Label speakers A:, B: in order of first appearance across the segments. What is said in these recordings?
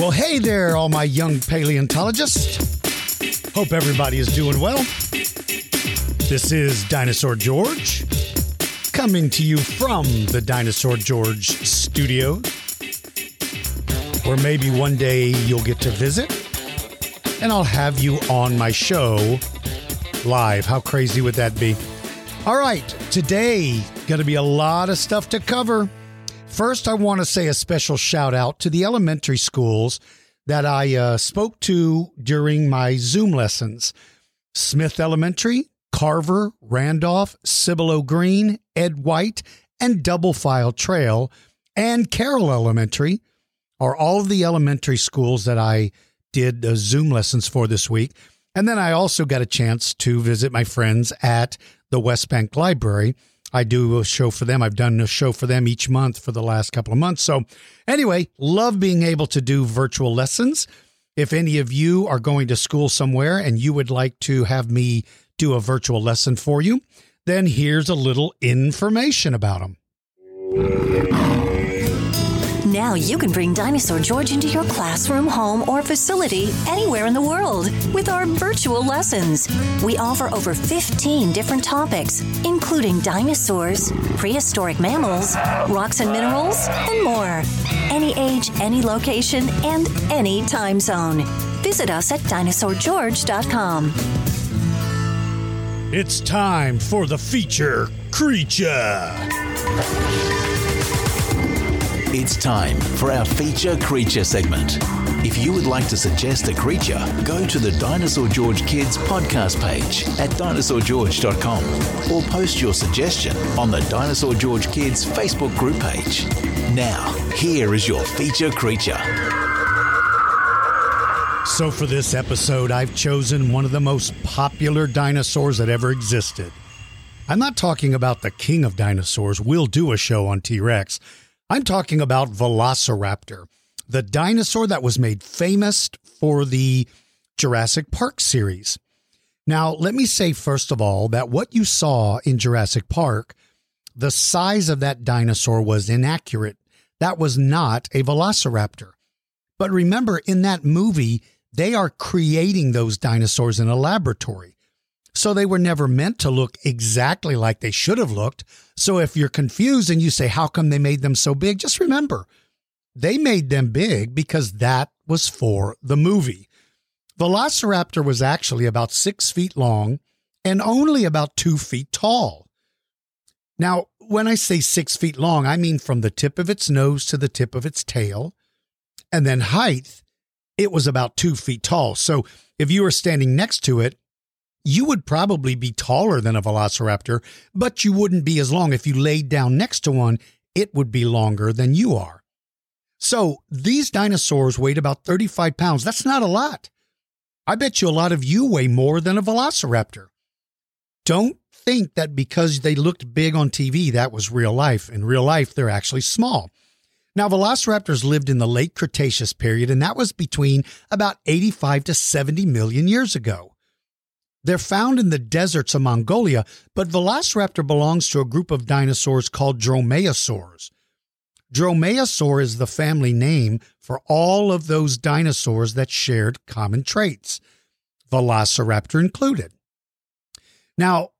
A: Well, hey there, all my young paleontologists. Hope everybody is doing well. This is Dinosaur George coming to you from the Dinosaur George studio, where maybe one day you'll get to visit and I'll have you on my show live. How crazy would that be? All right, today, to be a lot of stuff to cover. First, I want to say a special shout out to the elementary schools that I uh, spoke to during my Zoom lessons Smith Elementary, Carver, Randolph, Cibolo Green, Ed White, and Double File Trail, and Carroll Elementary are all of the elementary schools that I did uh, Zoom lessons for this week. And then I also got a chance to visit my friends at the West Bank Library I do a show for them. I've done a show for them each month for the last couple of months. So, anyway, love being able to do virtual lessons. If any of you are going to school somewhere and you would like to have me do a virtual lesson for you, then here's a little information about them.
B: Now you can bring Dinosaur George into your classroom, home, or facility anywhere in the world with our virtual lessons. We offer over 15 different topics, including dinosaurs, prehistoric mammals, rocks and minerals, and more. Any age, any location, and any time zone. Visit us at dinosaurgeorge.com.
A: It's time for the feature creature.
C: It's time for our feature creature segment. If you would like to suggest a creature, go to the Dinosaur George Kids podcast page at dinosaurgeorge.com or post your suggestion on the Dinosaur George Kids Facebook group page. Now, here is your feature creature.
A: So, for this episode, I've chosen one of the most popular dinosaurs that ever existed. I'm not talking about the king of dinosaurs. We'll do a show on T Rex. I'm talking about Velociraptor, the dinosaur that was made famous for the Jurassic Park series. Now, let me say first of all that what you saw in Jurassic Park, the size of that dinosaur was inaccurate. That was not a velociraptor. But remember, in that movie, they are creating those dinosaurs in a laboratory. So they were never meant to look exactly like they should have looked. So if you're confused and you say, how come they made them so big? Just remember, they made them big because that was for the movie. Velociraptor was actually about six feet long and only about two feet tall. Now, when I say six feet long, I mean from the tip of its nose to the tip of its tail. And then height, it was about two feet tall. So if you were standing next to it, you would probably be taller than a velociraptor, but you wouldn't be as long. If you laid down next to one, it would be longer than you are. So these dinosaurs weighed about 35 pounds. That's not a lot. I bet you a lot of you weigh more than a velociraptor. Don't think that because they looked big on TV, that was real life. In real life, they're actually small. Now, velociraptors lived in the late Cretaceous period, and that was between about 85 to 70 million years ago. They're found in the deserts of Mongolia, but Velociraptor belongs to a group of dinosaurs called dromaeosaurs. Dromaeosaur is the family name for all of those dinosaurs that shared common traits, Velociraptor included. Now,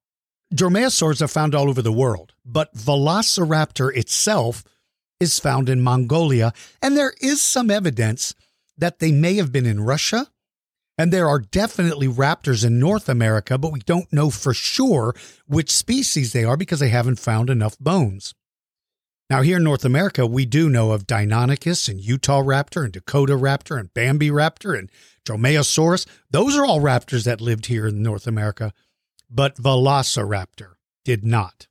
A: dromaeosaurs are found all over the world, but Velociraptor itself is found in Mongolia, and there is some evidence that they may have been in Russia and there are definitely raptors in North America, but we don't know for sure which species they are because they haven't found enough bones. Now, here in North America, we do know of Deinonychus and Utah raptor and Dakota raptor and Bambi raptor and Dromaeosaurus. Those are all raptors that lived here in North America, but Velociraptor did not.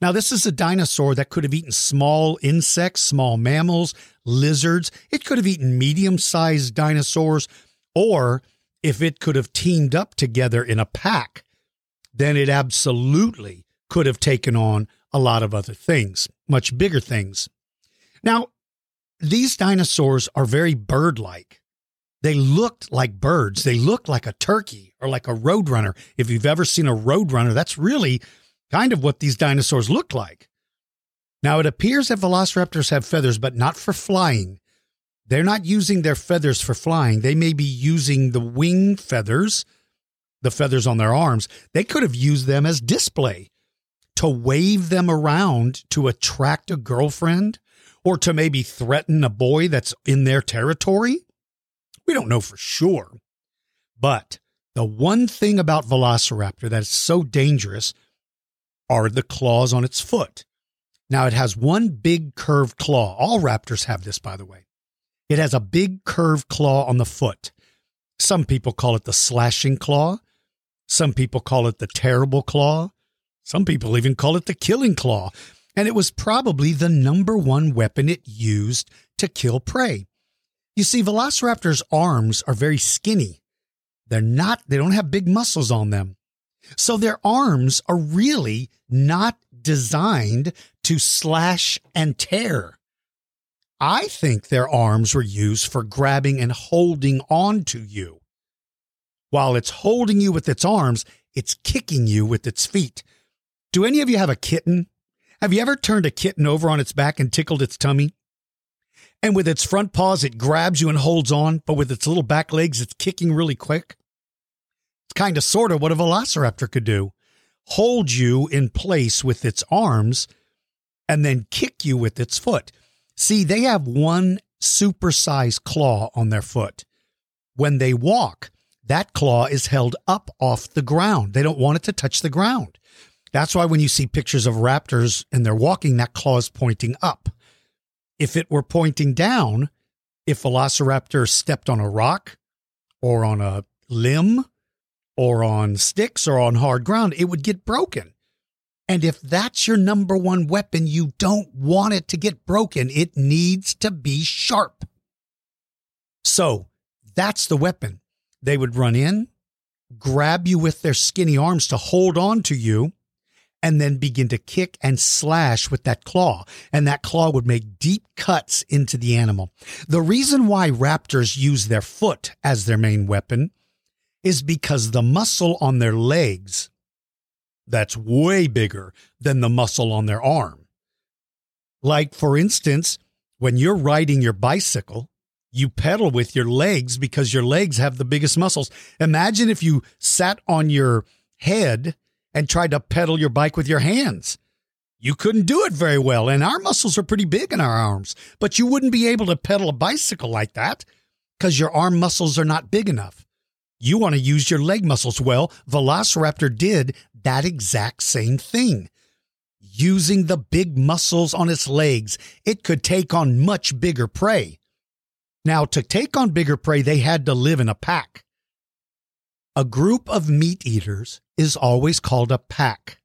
A: Now, this is a dinosaur that could have eaten small insects, small mammals, lizards. It could have eaten medium sized dinosaurs, or if it could have teamed up together in a pack, then it absolutely could have taken on a lot of other things, much bigger things. Now, these dinosaurs are very bird like. They looked like birds. They looked like a turkey or like a roadrunner. If you've ever seen a roadrunner, that's really kind of what these dinosaurs looked like. Now, it appears that velociraptors have feathers, but not for flying. They're not using their feathers for flying. They may be using the wing feathers, the feathers on their arms. They could have used them as display to wave them around to attract a girlfriend or to maybe threaten a boy that's in their territory. We don't know for sure. But the one thing about Velociraptor that is so dangerous are the claws on its foot. Now, it has one big curved claw. All raptors have this, by the way. It has a big curved claw on the foot. Some people call it the slashing claw. Some people call it the terrible claw. Some people even call it the killing claw. And it was probably the number one weapon it used to kill prey. You see, velociraptors' arms are very skinny. They're not, they don't have big muscles on them. So their arms are really not designed to slash and tear. I think their arms were used for grabbing and holding on to you. While it's holding you with its arms, it's kicking you with its feet. Do any of you have a kitten? Have you ever turned a kitten over on its back and tickled its tummy? And with its front paws, it grabs you and holds on, but with its little back legs, it's kicking really quick. It's kind of sort of what a velociraptor could do hold you in place with its arms and then kick you with its foot. See, they have one supersized claw on their foot. When they walk, that claw is held up off the ground. They don't want it to touch the ground. That's why when you see pictures of raptors and they're walking, that claw is pointing up. If it were pointing down, if Velociraptor stepped on a rock or on a limb or on sticks or on hard ground, it would get broken. And if that's your number one weapon, you don't want it to get broken. It needs to be sharp. So that's the weapon. They would run in, grab you with their skinny arms to hold on to you, and then begin to kick and slash with that claw. And that claw would make deep cuts into the animal. The reason why raptors use their foot as their main weapon is because the muscle on their legs that's way bigger than the muscle on their arm. Like, for instance, when you're riding your bicycle, you pedal with your legs because your legs have the biggest muscles. Imagine if you sat on your head and tried to pedal your bike with your hands. You couldn't do it very well. And our muscles are pretty big in our arms, but you wouldn't be able to pedal a bicycle like that because your arm muscles are not big enough. You want to use your leg muscles. Well, Velociraptor did that exact same thing. Using the big muscles on its legs, it could take on much bigger prey. Now, to take on bigger prey, they had to live in a pack. A group of meat eaters is always called a pack.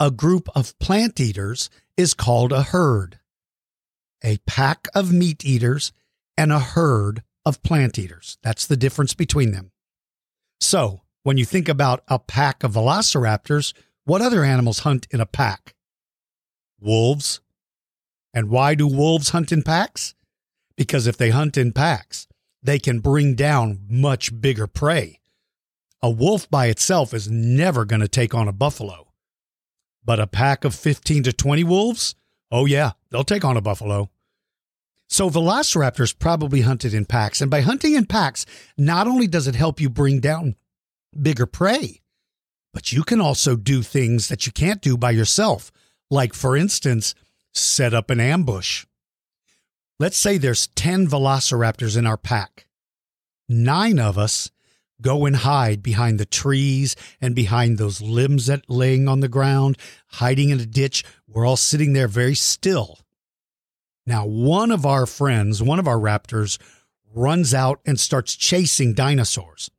A: A group of plant eaters is called a herd. A pack of meat eaters and a herd of plant eaters. That's the difference between them. So, when you think about a pack of velociraptors, what other animals hunt in a pack? Wolves. And why do wolves hunt in packs? Because if they hunt in packs, they can bring down much bigger prey. A wolf by itself is never going to take on a buffalo. But a pack of 15 to 20 wolves? Oh, yeah, they'll take on a buffalo. So velociraptors probably hunted in packs. And by hunting in packs, not only does it help you bring down bigger prey, but you can also do things that you can't do by yourself. Like, for instance, set up an ambush. Let's say there's 10 velociraptors in our pack. Nine of us go and hide behind the trees and behind those limbs that laying on the ground, hiding in a ditch. We're all sitting there very still now, one of our friends, one of our raptors, runs out and starts chasing dinosaurs.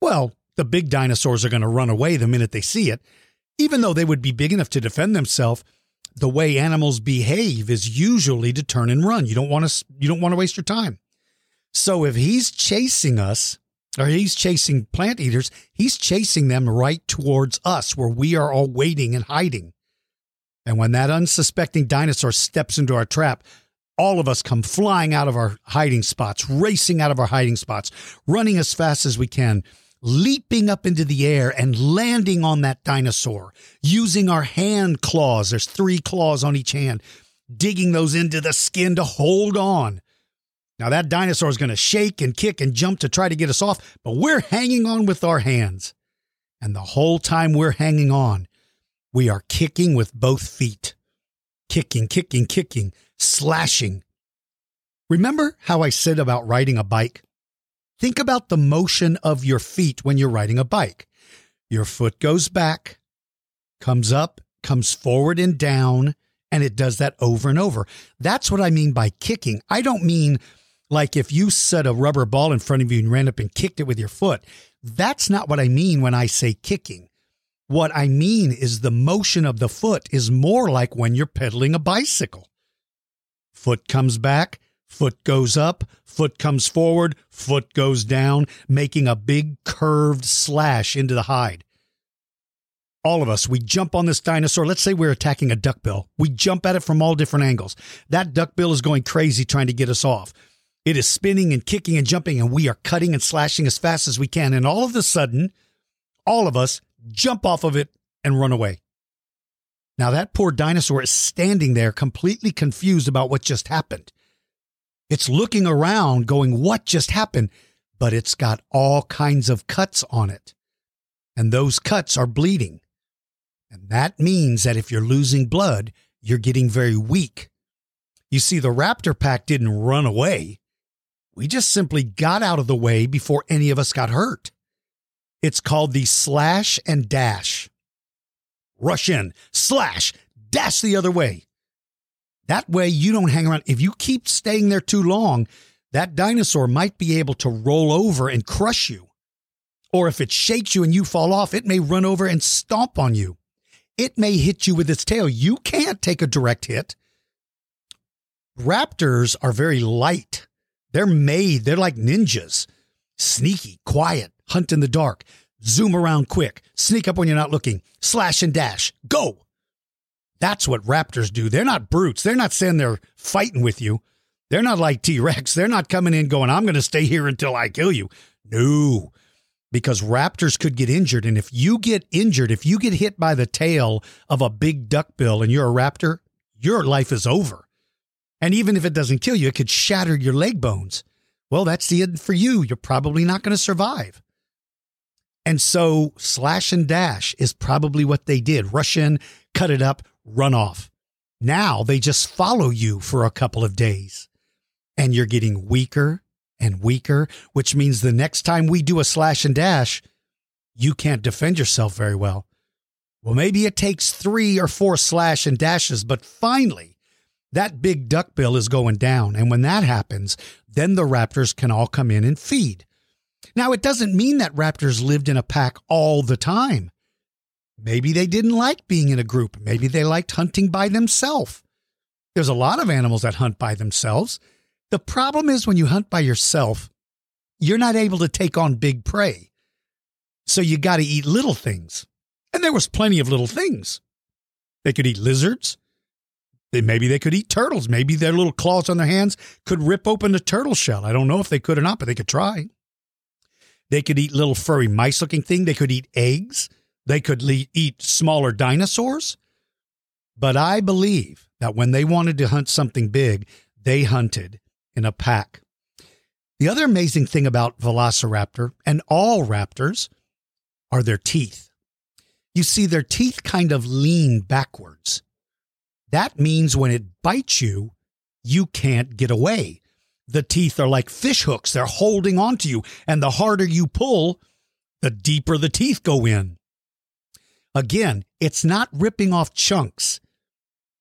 A: Well, the big dinosaurs are going to run away the minute they see it. Even though they would be big enough to defend themselves, the way animals behave is usually to turn and run. You don't want to you don't want to waste your time. So if he's chasing us or he's chasing plant eaters, he's chasing them right towards us where we are all waiting and hiding. And when that unsuspecting dinosaur steps into our trap, all of us come flying out of our hiding spots, racing out of our hiding spots, running as fast as we can, leaping up into the air and landing on that dinosaur, using our hand claws. There's three claws on each hand, digging those into the skin to hold on. Now, that dinosaur is going to shake and kick and jump to try to get us off, but we're hanging on with our hands. And the whole time we're hanging on, we are kicking with both feet. Kicking, kicking, kicking, slashing. Remember how I said about riding a bike? Think about the motion of your feet when you're riding a bike. Your foot goes back, comes up, comes forward and down, and it does that over and over. That's what I mean by kicking. I don't mean like if you set a rubber ball in front of you and ran up and kicked it with your foot. That's not what I mean when I say kicking. What I mean is the motion of the foot is more like when you're pedaling a bicycle. Foot comes back, Foot goes up, foot comes forward, foot goes down, making a big curved slash into the hide. All of us, we jump on this dinosaur. Let's say we're attacking a duckbill. We jump at it from all different angles. That duckbill is going crazy trying to get us off. It is spinning and kicking and jumping, and we are cutting and slashing as fast as we can. And all of a sudden, all of us jump off of it and run away. Now, that poor dinosaur is standing there completely confused about what just happened. It's looking around going, what just happened? But it's got all kinds of cuts on it. And those cuts are bleeding. And that means that if you're losing blood, you're getting very weak. You see, the raptor pack didn't run away. We just simply got out of the way before any of us got hurt. It's called the slash and dash. Rush in, slash, dash the other way. That way you don't hang around. If you keep staying there too long, that dinosaur might be able to roll over and crush you. Or if it shakes you and you fall off, it may run over and stomp on you. It may hit you with its tail. You can't take a direct hit. Raptors are very light. They're made, they're like ninjas. Sneaky, quiet, hunt in the dark, zoom around quick, sneak up when you're not looking, slash and dash, go. That's what raptors do. They're not brutes. They're not saying they're fighting with you. They're not like T Rex. They're not coming in going, I'm going to stay here until I kill you. No, because raptors could get injured. And if you get injured, if you get hit by the tail of a big duckbill and you're a raptor, your life is over. And even if it doesn't kill you, it could shatter your leg bones. Well, that's the end for you. You're probably not going to survive. And so slash and dash is probably what they did. Rush in, cut it up, run off. Now they just follow you for a couple of days and you're getting weaker and weaker, which means the next time we do a slash and dash, you can't defend yourself very well. Well, maybe it takes three or four slash and dashes, but finally, that big duckbill is going down. And when that happens, then the raptors can all come in and feed. Now, it doesn't mean that raptors lived in a pack all the time. Maybe they didn't like being in a group. Maybe they liked hunting by themselves. There's a lot of animals that hunt by themselves. The problem is when you hunt by yourself, you're not able to take on big prey. So you got to eat little things. And there was plenty of little things. They could eat lizards. They, maybe they could eat turtles. Maybe their little claws on their hands could rip open a turtle shell. I don't know if they could or not, but they could try. They could eat little furry mice looking thing. They could eat eggs. They could le- eat smaller dinosaurs. But I believe that when they wanted to hunt something big, they hunted in a pack. The other amazing thing about Velociraptor and all raptors are their teeth. You see, their teeth kind of lean backwards. That means when it bites you, you can't get away. The teeth are like fish hooks, they're holding onto you, and the harder you pull, the deeper the teeth go in. Again, it's not ripping off chunks.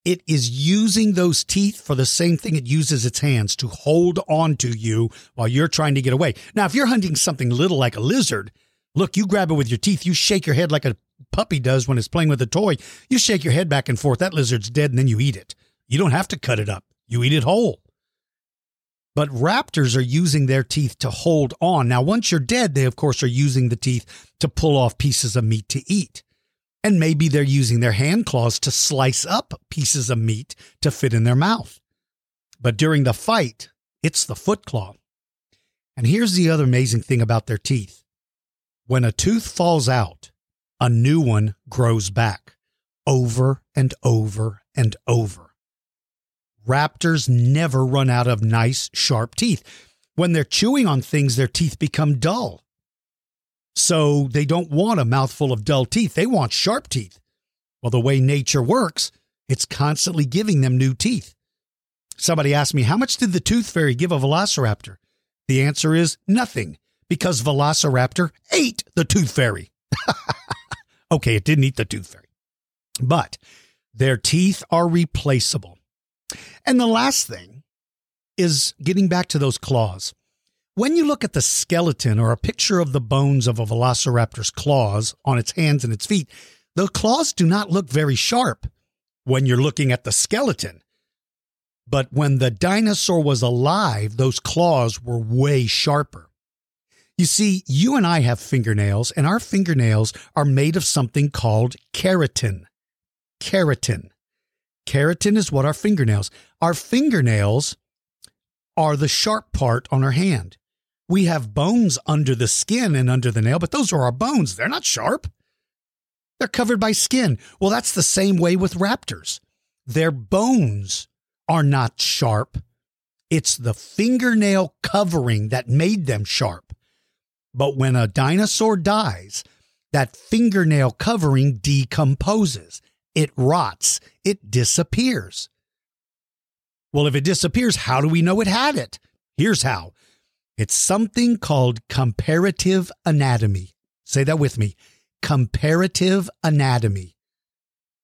A: It is using those teeth for the same thing it uses its hands to hold on to you while you're trying to get away. Now, if you're hunting something little like a lizard, look, you grab it with your teeth, you shake your head like a puppy does when it's playing with a toy. You shake your head back and forth. That lizard's dead, and then you eat it. You don't have to cut it up. You eat it whole. But raptors are using their teeth to hold on. Now, once you're dead, they, of course, are using the teeth to pull off pieces of meat to eat. And maybe they're using their hand claws to slice up pieces of meat to fit in their mouth. But during the fight, it's the foot claw. And here's the other amazing thing about their teeth when a tooth falls out, a new one grows back over and over and over. Raptors never run out of nice, sharp teeth. When they're chewing on things, their teeth become dull. So they don't want a mouthful of dull teeth. They want sharp teeth. Well, the way nature works, it's constantly giving them new teeth. Somebody asked me, How much did the tooth fairy give a velociraptor? The answer is nothing, because Velociraptor ate the tooth fairy. okay, it didn't eat the tooth fairy, but their teeth are replaceable. And the last thing is getting back to those claws. When you look at the skeleton or a picture of the bones of a velociraptor's claws on its hands and its feet, the claws do not look very sharp when you're looking at the skeleton. But when the dinosaur was alive, those claws were way sharper. You see, you and I have fingernails, and our fingernails are made of something called keratin. Keratin. Keratin is what our fingernails. Our fingernails are the sharp part on our hand. We have bones under the skin and under the nail, but those are our bones. They're not sharp. They're covered by skin. Well, that's the same way with raptors. Their bones are not sharp. It's the fingernail covering that made them sharp. But when a dinosaur dies, that fingernail covering decomposes it rots, it disappears. Well, if it disappears, how do we know it had it? Here's how it's something called comparative anatomy. Say that with me comparative anatomy.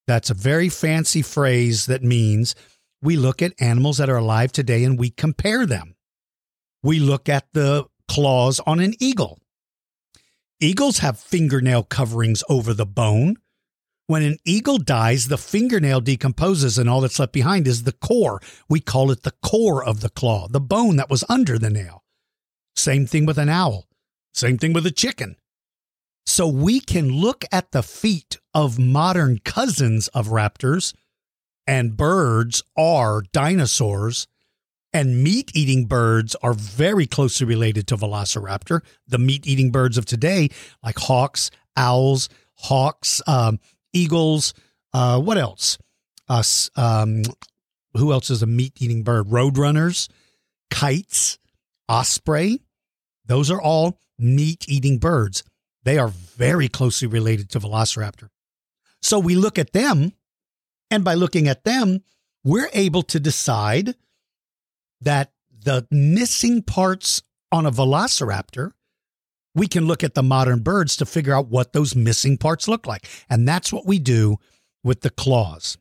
A: That's a very fancy phrase that means we look at animals that are alive today and we compare them. We look at the claws on an eagle. Eagles have fingernail coverings over the bone. When an eagle dies, the fingernail decomposes and all that's left behind is the core. We call it the core of the claw, the bone that was under the nail. Same thing with an owl. Same thing with a chicken. So we can look at the feet of modern cousins of raptors, and birds are dinosaurs, and meat eating birds are very closely related to Velociraptor. The meat eating birds of today, like hawks, owls, hawks, um, eagles. Uh, what else? Um, who else is a meat eating bird? Roadrunners, kites, osprey. Those are all meat eating birds. They are very closely related to Velociraptor. So we look at them, and by looking at them, we're able to decide that the missing parts on a Velociraptor we can look at the modern birds to figure out what those missing parts look like. And that's what we do with the claws.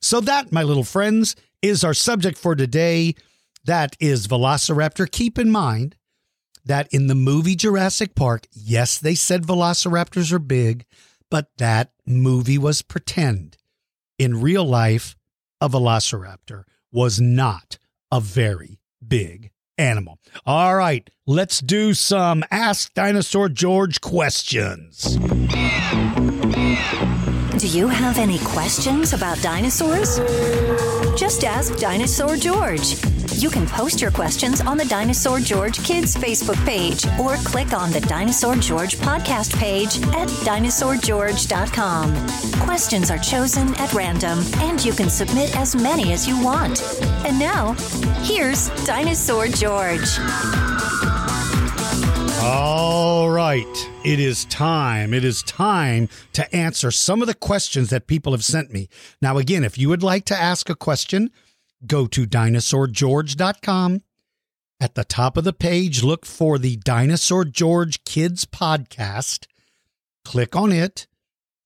A: So, that, my little friends, is our subject for today. That is Velociraptor. Keep in mind that in the movie Jurassic Park, yes, they said velociraptors are big, but that movie was pretend. In real life, a velociraptor was not a very big animal. All right, let's do some Ask Dinosaur George questions.
B: Do you have any questions about dinosaurs? Just ask Dinosaur George. You can post your questions on the Dinosaur George Kids Facebook page or click on the Dinosaur George podcast page at dinosaurgeorge.com. Questions are chosen at random and you can submit as many as you want. And now, here's Dinosaur George.
A: All right. It is time. It is time to answer some of the questions that people have sent me. Now, again, if you would like to ask a question, go to dinosaurgeorge.com. At the top of the page, look for the Dinosaur George Kids podcast. Click on it.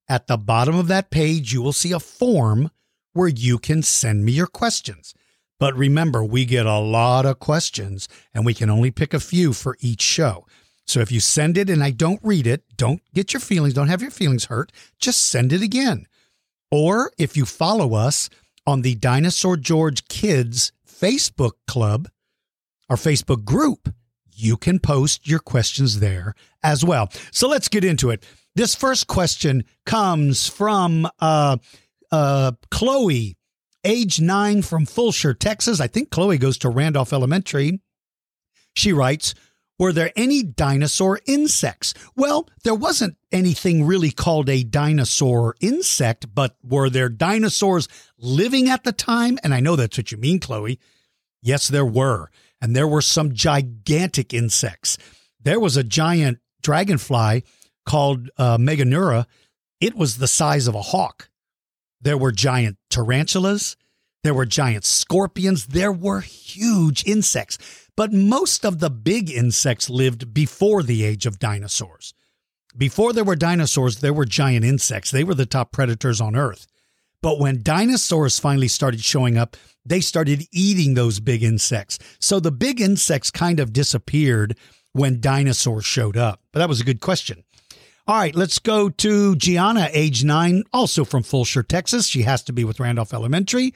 A: At the bottom of that page, you will see a form where you can send me your questions. But remember, we get a lot of questions and we can only pick a few for each show. So if you send it and I don't read it, don't get your feelings, don't have your feelings hurt. Just send it again. Or if you follow us on the Dinosaur George Kids Facebook Club, our Facebook group, you can post your questions there as well. So let's get into it. This first question comes from uh, uh, Chloe, age nine from Fulshear, Texas. I think Chloe goes to Randolph Elementary. She writes, were there any dinosaur insects? Well, there wasn't anything really called a dinosaur insect, but were there dinosaurs living at the time? And I know that's what you mean, Chloe. Yes, there were. And there were some gigantic insects. There was a giant dragonfly called uh, Meganeura. It was the size of a hawk. There were giant tarantulas. There were giant scorpions. There were huge insects. But most of the big insects lived before the age of dinosaurs. Before there were dinosaurs, there were giant insects. They were the top predators on Earth. But when dinosaurs finally started showing up, they started eating those big insects. So the big insects kind of disappeared when dinosaurs showed up. But that was a good question. All right, let's go to Gianna, age nine, also from Fulshear, Texas. She has to be with Randolph Elementary.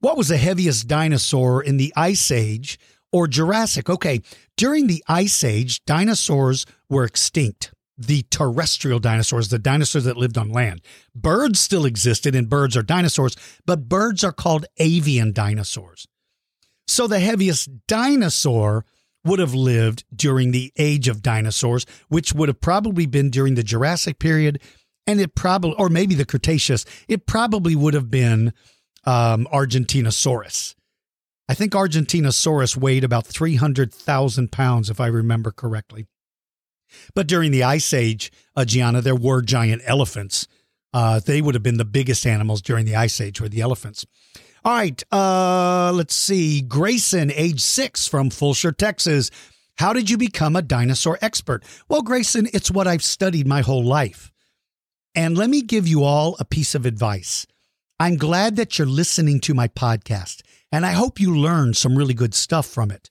A: What was the heaviest dinosaur in the Ice Age or Jurassic? Okay, during the Ice Age, dinosaurs were extinct. The terrestrial dinosaurs, the dinosaurs that lived on land. Birds still existed, and birds are dinosaurs, but birds are called avian dinosaurs. So the heaviest dinosaur would have lived during the age of dinosaurs, which would have probably been during the Jurassic period, and it probably, or maybe the Cretaceous, it probably would have been um, Argentinosaurus. I think Argentinosaurus weighed about 300,000 pounds, if I remember correctly. But during the Ice Age, uh, Gianna, there were giant elephants. Uh, they would have been the biggest animals during the Ice Age, were the elephants. All right, uh, let's see. Grayson, age six from Fulshear, Texas. How did you become a dinosaur expert? Well, Grayson, it's what I've studied my whole life. And let me give you all a piece of advice. I'm glad that you're listening to my podcast and I hope you learn some really good stuff from it.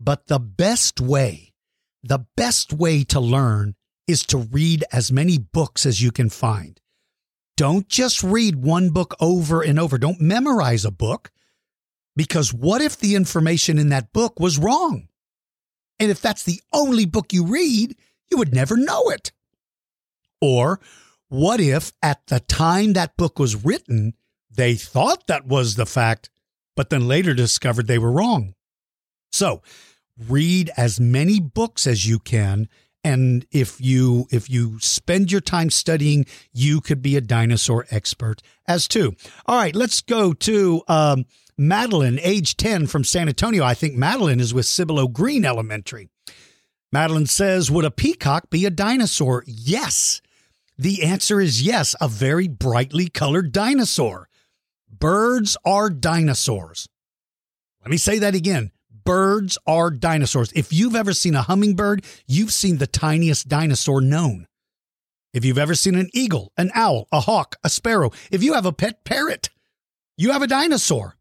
A: But the best way, the best way to learn is to read as many books as you can find. Don't just read one book over and over. Don't memorize a book because what if the information in that book was wrong? And if that's the only book you read, you would never know it. Or what if at the time that book was written, they thought that was the fact, but then later discovered they were wrong. So read as many books as you can. And if you if you spend your time studying, you could be a dinosaur expert as too. All right, let's go to um, Madeline, age 10 from San Antonio. I think Madeline is with Cibolo Green Elementary. Madeline says, Would a peacock be a dinosaur? Yes. The answer is yes, a very brightly colored dinosaur. Birds are dinosaurs. Let me say that again. Birds are dinosaurs. If you've ever seen a hummingbird, you've seen the tiniest dinosaur known. If you've ever seen an eagle, an owl, a hawk, a sparrow, if you have a pet parrot, you have a dinosaur.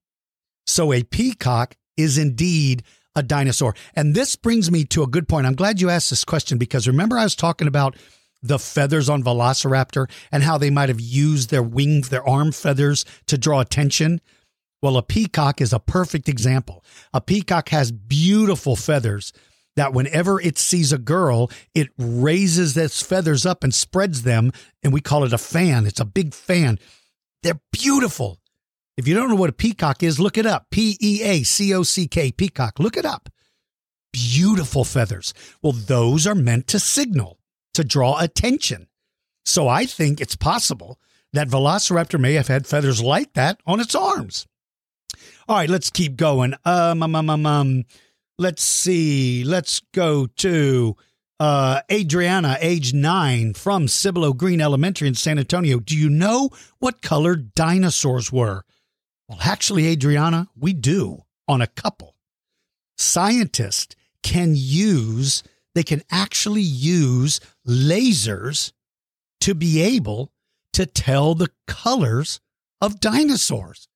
A: So a peacock is indeed a dinosaur. And this brings me to a good point. I'm glad you asked this question because remember I was talking about the feathers on Velociraptor and how they might have used their wing, their arm feathers to draw attention. Well, a peacock is a perfect example. A peacock has beautiful feathers that whenever it sees a girl, it raises its feathers up and spreads them, and we call it a fan. It's a big fan. They're beautiful. If you don't know what a peacock is, look it up. P E A C O C K, peacock. Look it up. Beautiful feathers. Well, those are meant to signal to draw attention. So I think it's possible that Velociraptor may have had feathers like that on its arms. All right, let's keep going. Um, um, um, um, um let's see. Let's go to uh, Adriana, age nine, from Cibolo Green Elementary in San Antonio. Do you know what color dinosaurs were? Well, actually, Adriana, we do on a couple. Scientists can use they can actually use lasers to be able to tell the colors of dinosaurs.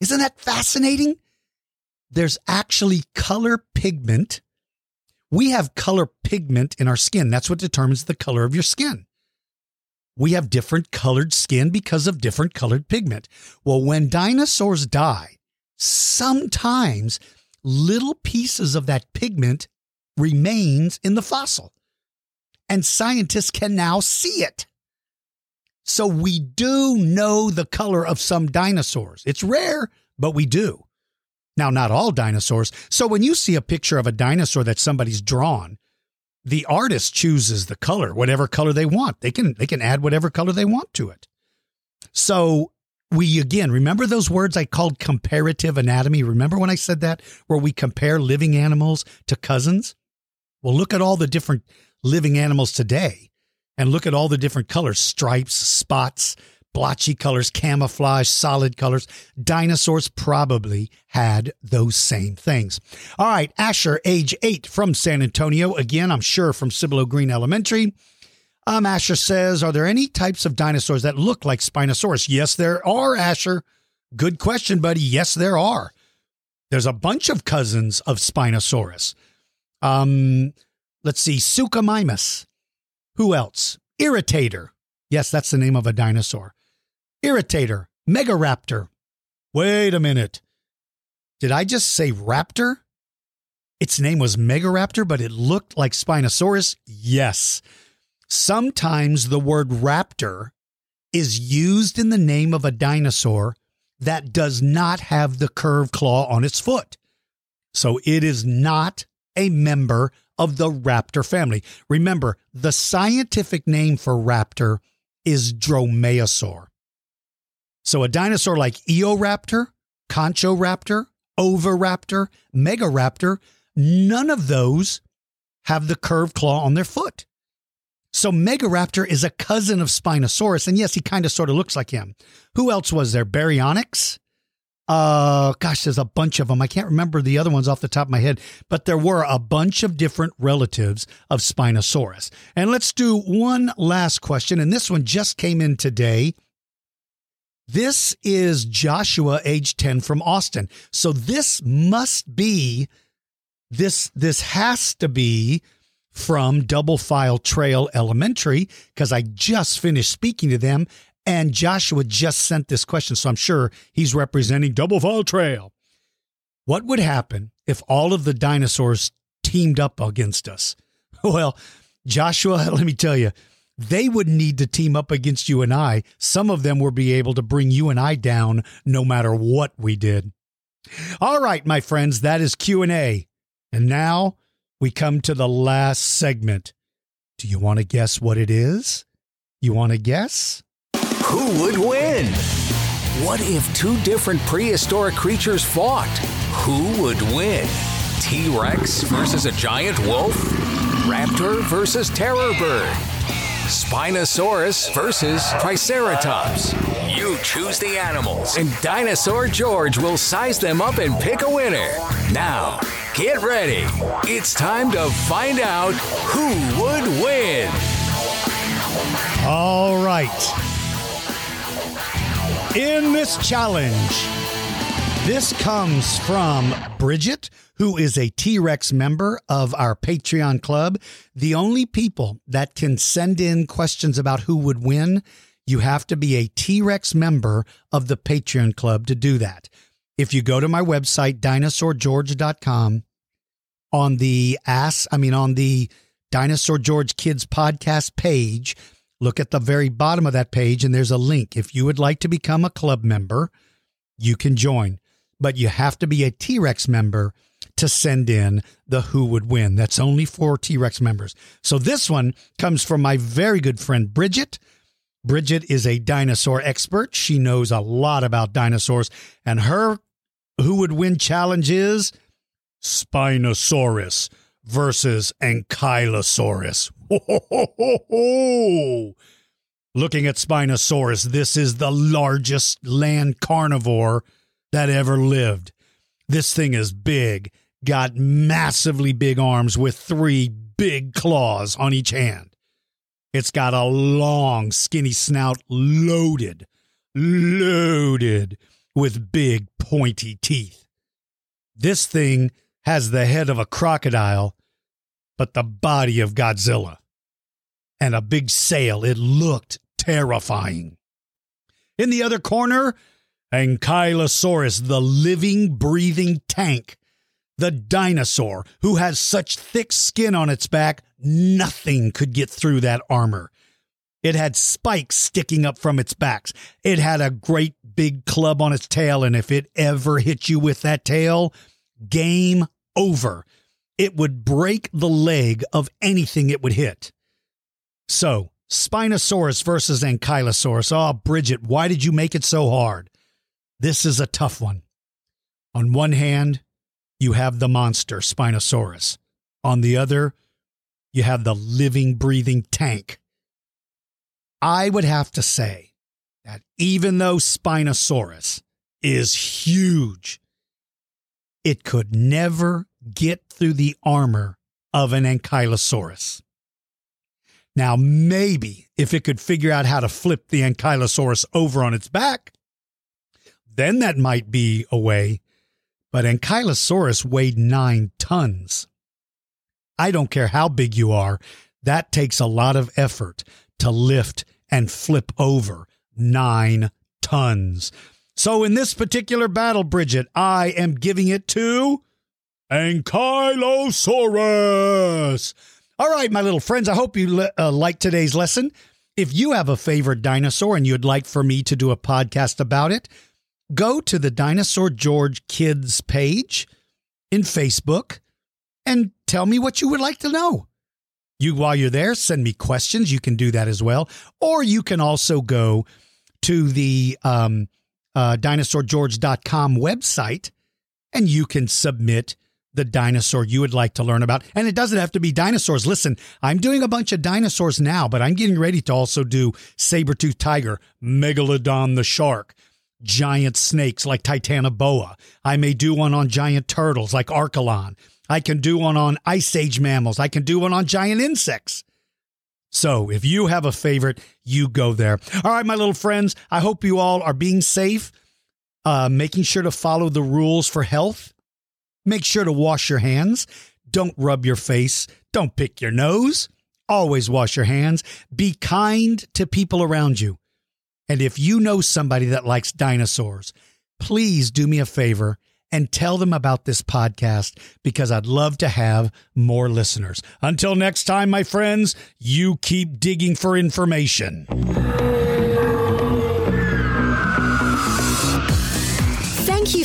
A: Isn't that fascinating? There's actually color pigment We have color pigment in our skin. That's what determines the color of your skin. We have different colored skin because of different colored pigment. Well, when dinosaurs die, sometimes little pieces of that pigment remains in the fossil. And scientists can now see it. So we do know the color of some dinosaurs. It's rare, but we do. Now, not all dinosaurs. So when you see a picture of a dinosaur that somebody's drawn, the artist chooses the color, whatever color they want. They can they can add whatever color they want to it. So we again remember those words I called comparative anatomy. Remember when I said that, where we compare living animals to cousins? Well, look at all the different living animals today and look at all the different colors stripes, spots, blotchy colors, camouflage, solid colors. Dinosaurs probably had those same things. All right, Asher, age eight from San Antonio. Again, I'm sure from Cibolo Green Elementary. Um, Asher says, Are there any types of dinosaurs that look like Spinosaurus? Yes, there are, Asher. Good question, buddy. Yes, there are. There's a bunch of cousins of Spinosaurus. Um, let's see, Suchomimus. Who else? Irritator. Yes, that's the name of a dinosaur. Irritator. Megaraptor. Wait a minute. Did I just say raptor? Its name was Megaraptor, but it looked like Spinosaurus? Yes. Sometimes the word raptor is used in the name of a dinosaur that does not have the curved claw on its foot. So it is not a member of the raptor family. Remember, the scientific name for raptor is Dromaeosaur. So a dinosaur like Eoraptor, Conchoraptor, Oviraptor, Megaraptor, none of those have the curved claw on their foot. So Megaraptor is a cousin of Spinosaurus, and yes, he kind of sort of looks like him. Who else was there? Baryonyx? Uh, gosh, there's a bunch of them. I can't remember the other ones off the top of my head, but there were a bunch of different relatives of Spinosaurus. And let's do one last question, and this one just came in today. This is Joshua, age 10 from Austin. So this must be this this has to be from Double File Trail Elementary because I just finished speaking to them and Joshua just sent this question, so I'm sure he's representing Double File Trail. What would happen if all of the dinosaurs teamed up against us? Well, Joshua, let me tell you, they would need to team up against you and I. Some of them would be able to bring you and I down no matter what we did. All right, my friends, that is Q&A. And now we come to the last segment. Do you want to guess what it is? You want to guess?
D: Who would win? What if two different prehistoric creatures fought? Who would win? T Rex versus a giant wolf? Raptor versus terror bird? Spinosaurus versus Triceratops? You choose the animals, and Dinosaur George will size them up and pick a winner. Now, get ready. It's time to find out who would win.
A: All right in this challenge. This comes from Bridget, who is a T Rex member of our Patreon club. The only people that can send in questions about who would win, you have to be a T Rex member of the Patreon club to do that. If you go to my website, dinosaurgeorge.com, on the ass, I mean, on the Dinosaur George Kids podcast page, Look at the very bottom of that page, and there's a link. If you would like to become a club member, you can join, but you have to be a T Rex member to send in the who would win. That's only for T Rex members. So this one comes from my very good friend Bridget. Bridget is a dinosaur expert. She knows a lot about dinosaurs, and her who would win challenge is Spinosaurus versus Ankylosaurus. Looking at Spinosaurus, this is the largest land carnivore that ever lived. This thing is big, got massively big arms with three big claws on each hand. It's got a long, skinny snout loaded, loaded with big, pointy teeth. This thing has the head of a crocodile but the body of Godzilla. And a big sail. It looked terrifying. In the other corner, Ankylosaurus, the living, breathing tank. The dinosaur who has such thick skin on its back, nothing could get through that armor. It had spikes sticking up from its backs. It had a great big club on its tail, and if it ever hit you with that tail, game over. It would break the leg of anything it would hit. So, Spinosaurus versus Ankylosaurus. Oh, Bridget, why did you make it so hard? This is a tough one. On one hand, you have the monster, Spinosaurus. On the other, you have the living, breathing tank. I would have to say that even though Spinosaurus is huge, it could never get through the armor of an Ankylosaurus. Now, maybe if it could figure out how to flip the Ankylosaurus over on its back, then that might be a way. But Ankylosaurus weighed nine tons. I don't care how big you are, that takes a lot of effort to lift and flip over nine tons. So in this particular battle, Bridget, I am giving it to Ankylosaurus. All right, my little friends, I hope you uh, like today's lesson. If you have a favorite dinosaur and you'd like for me to do a podcast about it, go to the Dinosaur George Kids page in Facebook and tell me what you would like to know. You, while you're there, send me questions. You can do that as well. Or you can also go to the um, uh, dinosaurgeorge.com website and you can submit the dinosaur you would like to learn about. And it doesn't have to be dinosaurs. Listen, I'm doing a bunch of dinosaurs now, but I'm getting ready to also do saber-toothed tiger, megalodon the shark, giant snakes like Titanoboa. I may do one on giant turtles like Archelon. I can do one on ice age mammals. I can do one on giant insects. So if you have a favorite, you go there. All right, my little friends, I hope you all are being safe, uh, making sure to follow the rules for health. Make sure to wash your hands. Don't rub your face. Don't pick your nose. Always wash your hands. Be kind to people around you. And if you know somebody that likes dinosaurs, please do me a favor and tell them about this podcast because I'd love to have more listeners. Until next time, my friends, you keep digging for information.